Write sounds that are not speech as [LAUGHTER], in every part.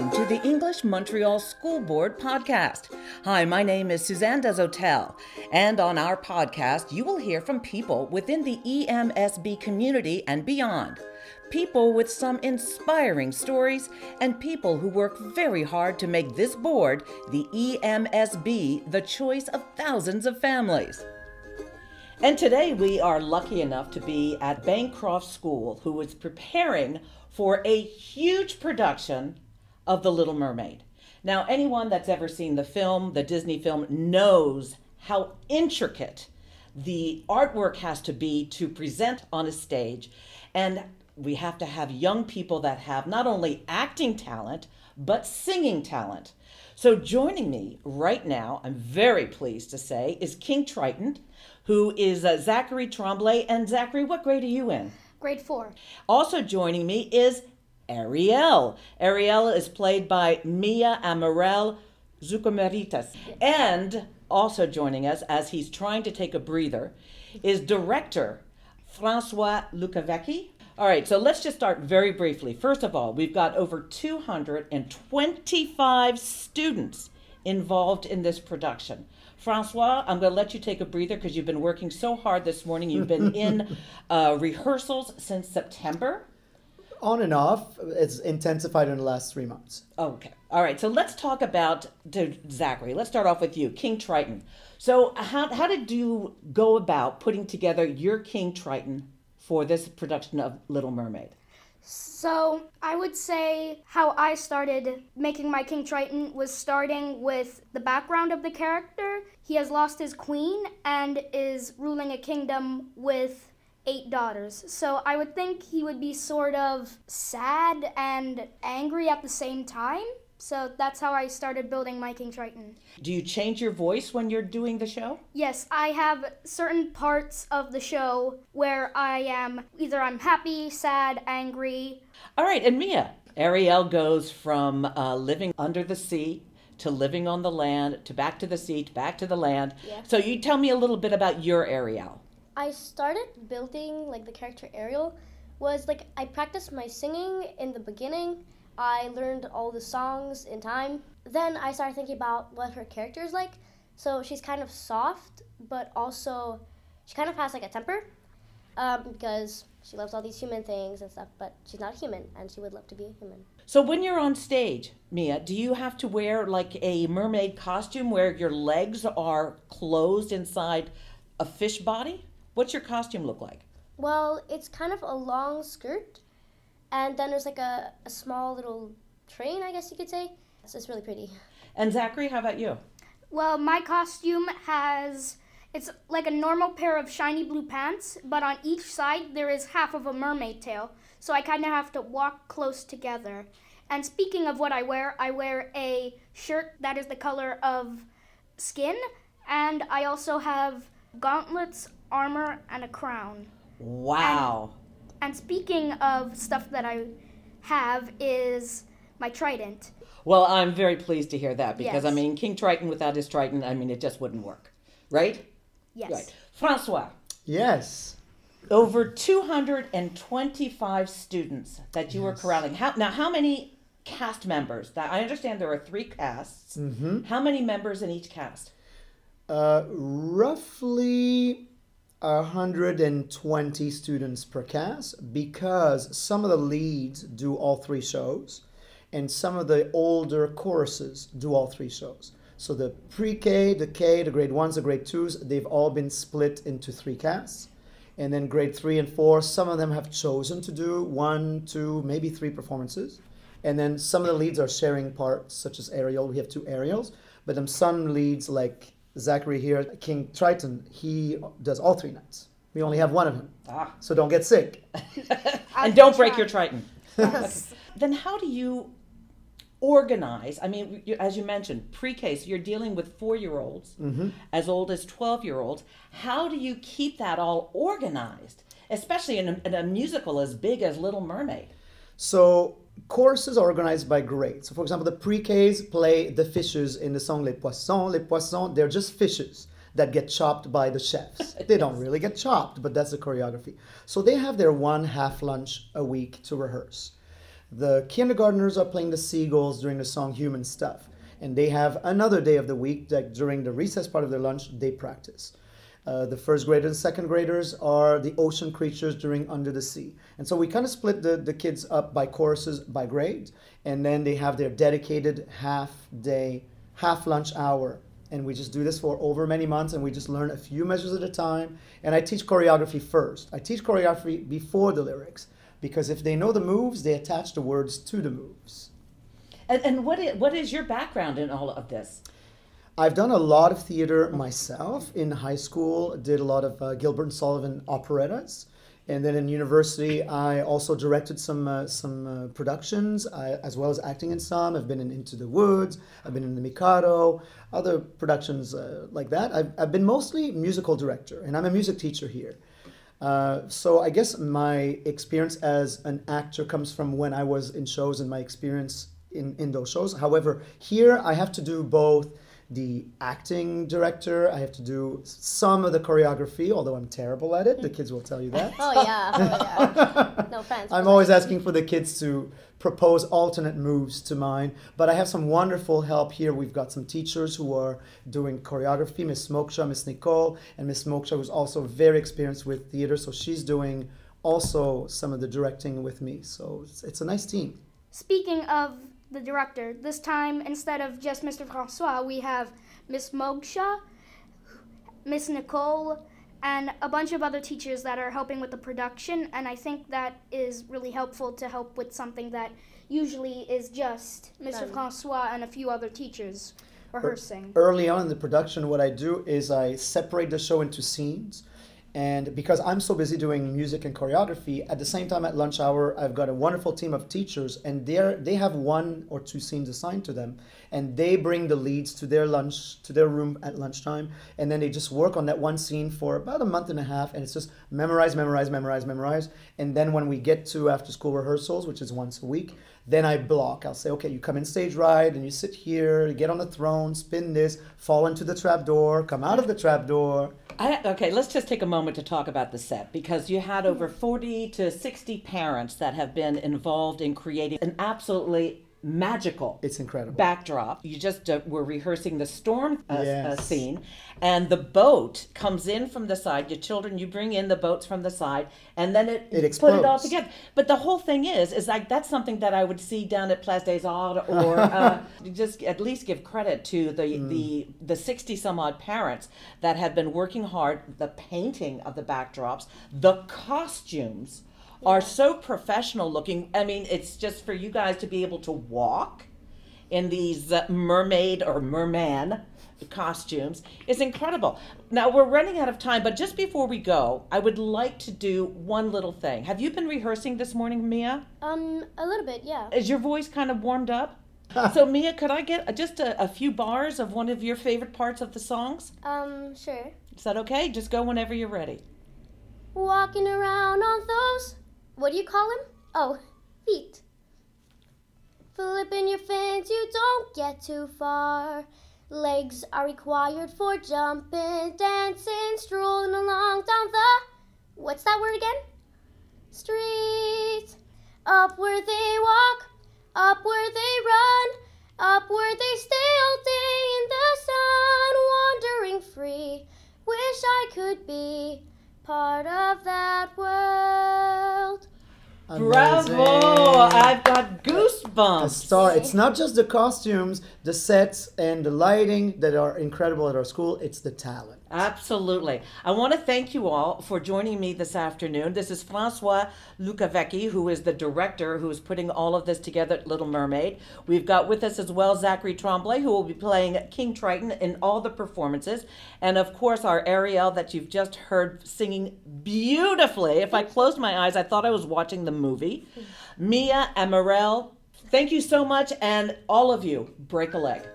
Welcome to the English Montreal School Board podcast. Hi, my name is Suzanne Deshotel, and on our podcast, you will hear from people within the EMSB community and beyond. People with some inspiring stories, and people who work very hard to make this board, the EMSB, the choice of thousands of families. And today we are lucky enough to be at Bancroft School, who is preparing for a huge production of The Little Mermaid. Now, anyone that's ever seen the film, the Disney film, knows how intricate the artwork has to be to present on a stage. And we have to have young people that have not only acting talent, but singing talent. So, joining me right now, I'm very pleased to say, is King Triton, who is uh, Zachary Tremblay. And Zachary, what grade are you in? Grade four. Also joining me is Ariel. Ariel is played by Mia Amarel Zucameritas. And also joining us as he's trying to take a breather is director Francois Lukavecki. All right, so let's just start very briefly. First of all, we've got over 225 students involved in this production. Francois, I'm going to let you take a breather because you've been working so hard this morning. You've been [LAUGHS] in uh, rehearsals since September. On and off. It's intensified in the last three months. Okay. All right. So let's talk about to Zachary. Let's start off with you, King Triton. So how, how did you go about putting together your King Triton for this production of Little Mermaid? So, I would say how I started making my King Triton was starting with the background of the character. He has lost his queen and is ruling a kingdom with eight daughters. So, I would think he would be sort of sad and angry at the same time. So that's how I started building my King Triton. Do you change your voice when you're doing the show? Yes, I have certain parts of the show where I am either I'm happy, sad, angry. All right, and Mia. Ariel goes from uh, living under the sea to living on the land to back to the sea to back to the land. Yeah. So you tell me a little bit about your Ariel. I started building like the character Ariel was like I practiced my singing in the beginning I learned all the songs in time. Then I started thinking about what her character is like. So she's kind of soft, but also she kind of has like a temper um, because she loves all these human things and stuff, but she's not human and she would love to be a human. So when you're on stage, Mia, do you have to wear like a mermaid costume where your legs are closed inside a fish body? What's your costume look like? Well, it's kind of a long skirt and then there's like a, a small little train, I guess you could say. So it's really pretty. And Zachary, how about you? Well, my costume has it's like a normal pair of shiny blue pants, but on each side there is half of a mermaid tail. So I kind of have to walk close together. And speaking of what I wear, I wear a shirt that is the color of skin, and I also have gauntlets, armor, and a crown. Wow. And speaking of stuff that I have is my trident. Well, I'm very pleased to hear that because Yes. I mean, King Triton without his Triton, I mean, it just wouldn't work, right? Yes. Right. Francois, Yes. over 225 students that you were corralling. How, now, how many cast members? That I understand there are three casts. Mm-hmm. How many members in each cast? Uh, roughly 120 students per cast because some of the leads do all three shows and some of the older choruses do all three shows. So the pre-K, the K, the grade ones, the grade twos, they've all been split into three casts. And then grade three and four, some of them have chosen to do one, two, maybe three performances. And then some of the leads are sharing parts, such as Ariel. We have two Ariels, but then some leads like Zachary here, King Triton, he does all three nights. We only have one of him, Ah. so don't get sick. [LAUGHS] and don't break your Triton. [LAUGHS] then how do you organize? I mean, you- as you mentioned, pre-K, so you're dealing with four-year-olds as old as 12-year-olds. How do you keep that all organized, especially in a, in a musical as big as Little Mermaid? So courses are organized by grade. So for example, the pre-Ks play the fishes in the song Les Poissons. Les Poissons, they're just fishes that get chopped by the chefs. [LAUGHS] They don't really get chopped, but that's the choreography. So they have their one half lunch a week to rehearse. The kindergartners are playing the seagulls during the song Human Stuff. And they have another day of the week that during the recess part of their lunch, they practice. Uh, the first graders and second graders are the ocean creatures during Under the Sea. And so we kind of split the, the kids up by courses by grade, and then they have their dedicated half day, half lunch hour. And we just do this for over many months, and we just learn a few measures at a time. And I teach choreography first. I teach choreography before the lyrics, because if they know the moves, they attach the words to the moves. And, and what, is, what is your background in all of this? I've done a lot of theater myself. In high school, did a lot of uh, Gilbert and Sullivan operettas, and then in university, I also directed some uh, some uh, productions as well as acting in some. I've been in Into the Woods. I've been in The Mikado, other productions uh, like that. I've, I've been mostly musical director, and I'm a music teacher here. Uh, so I guess my experience as an actor comes from when I was in shows and my experience in, in those shows. However, here I have to do both the acting director. I have to do some of the choreography, although I'm terrible at it. The kids will tell you that. Oh yeah, oh, yeah. [LAUGHS] no offense. I'm always asking for the kids to propose alternate moves to mine, but I have some wonderful help here. We've got some teachers who are doing choreography, Miss Moksha, Miss Nicole, and Miss Moksha was also very experienced with theater, so she's doing also some of the directing with me. So it's, it's a nice team. Speaking of the director. This time, instead of just Mr. Francois, we have Miss Moksha, Miss Nicole, and a bunch of other teachers that are helping with the production. And I think that is really helpful to help with something that usually is just Mr. Francois and a few other teachers er, rehearsing. Early on in the production, what I do is I separate the show into scenes. And because I'm so busy doing music and choreography, at the same time at lunch hour, I've got a wonderful team of teachers, and they they have one or two scenes assigned to them, and they bring the leads to their lunch to their room at lunchtime, and then they just work on that one scene for about a month and a half, and it's just memorize, memorize, memorize, memorize, and then when we get to after school rehearsals, which is once a week, then I block. I'll say, okay, you come in stage right, and you sit here, you get on the throne, spin this, fall into the trap door, come out of the trap door I, okay, let's just take a moment to talk about the set because you had over 40 to 60 parents that have been involved in creating an absolutely magical it's incredible backdrop you just uh, were rehearsing the storm uh, uh yes. uh, scene and the boat comes in from the side your children you bring in the boats from the side and then it, it explodes. put it all together but the whole thing is is like that's something that i would see down at place des arts or [LAUGHS] uh, just at least give credit to the mm. the the 60 some odd parents that have been working hard the painting of the backdrops the costumes are so professional looking. I mean, it's just for you guys to be able to walk in these uh, mermaid or merman costumes is incredible. Now we're running out of time, but just before we go, I would like to do one little thing. Have you been rehearsing this morning, Mia? Um, a little bit, yeah. Is your voice kind of warmed up? [LAUGHS] so Mia, could I get just a, a, few bars of one of your favorite parts of the songs? Um, sure. Is that okay? Just go whenever you're ready. Walking around on those what do you call him? Oh, feet. Flipping your fins, you don't get too far. Legs are required for jumping, dancing, strolling along down the. What's that word again? Street. Up where they walk, up where they run, up where they stay all day in the sun, wandering free. Wish I could be part of that world. Bravo! I've got goosebumps. A star. It's not just the costumes, the sets, and the lighting that are incredible at our school. It's the talent. Absolutely. I want to thank you all for joining me this afternoon. This is Francois Lucavecchi, who is the director who is putting all of this together at Little Mermaid. We've got with us as well Zachary Tremblay, who will be playing King Triton in all the performances. And of course, our Ariel that you've just heard singing beautifully. If I closed my eyes, I thought I was watching the movie. Mia Amarel, thank you so much. And all of you, break a leg.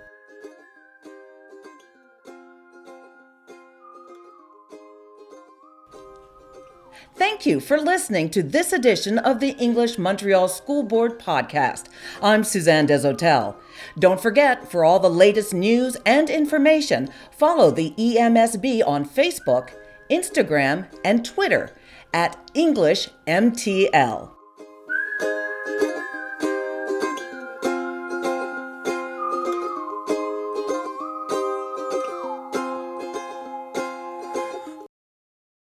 Thank you for listening to this edition of the English Montreal School Board podcast. I'm Suzanne Deshotel. Don't forget, for all the latest news and information, follow the EMSB on Facebook, Instagram, and Twitter at English MTL.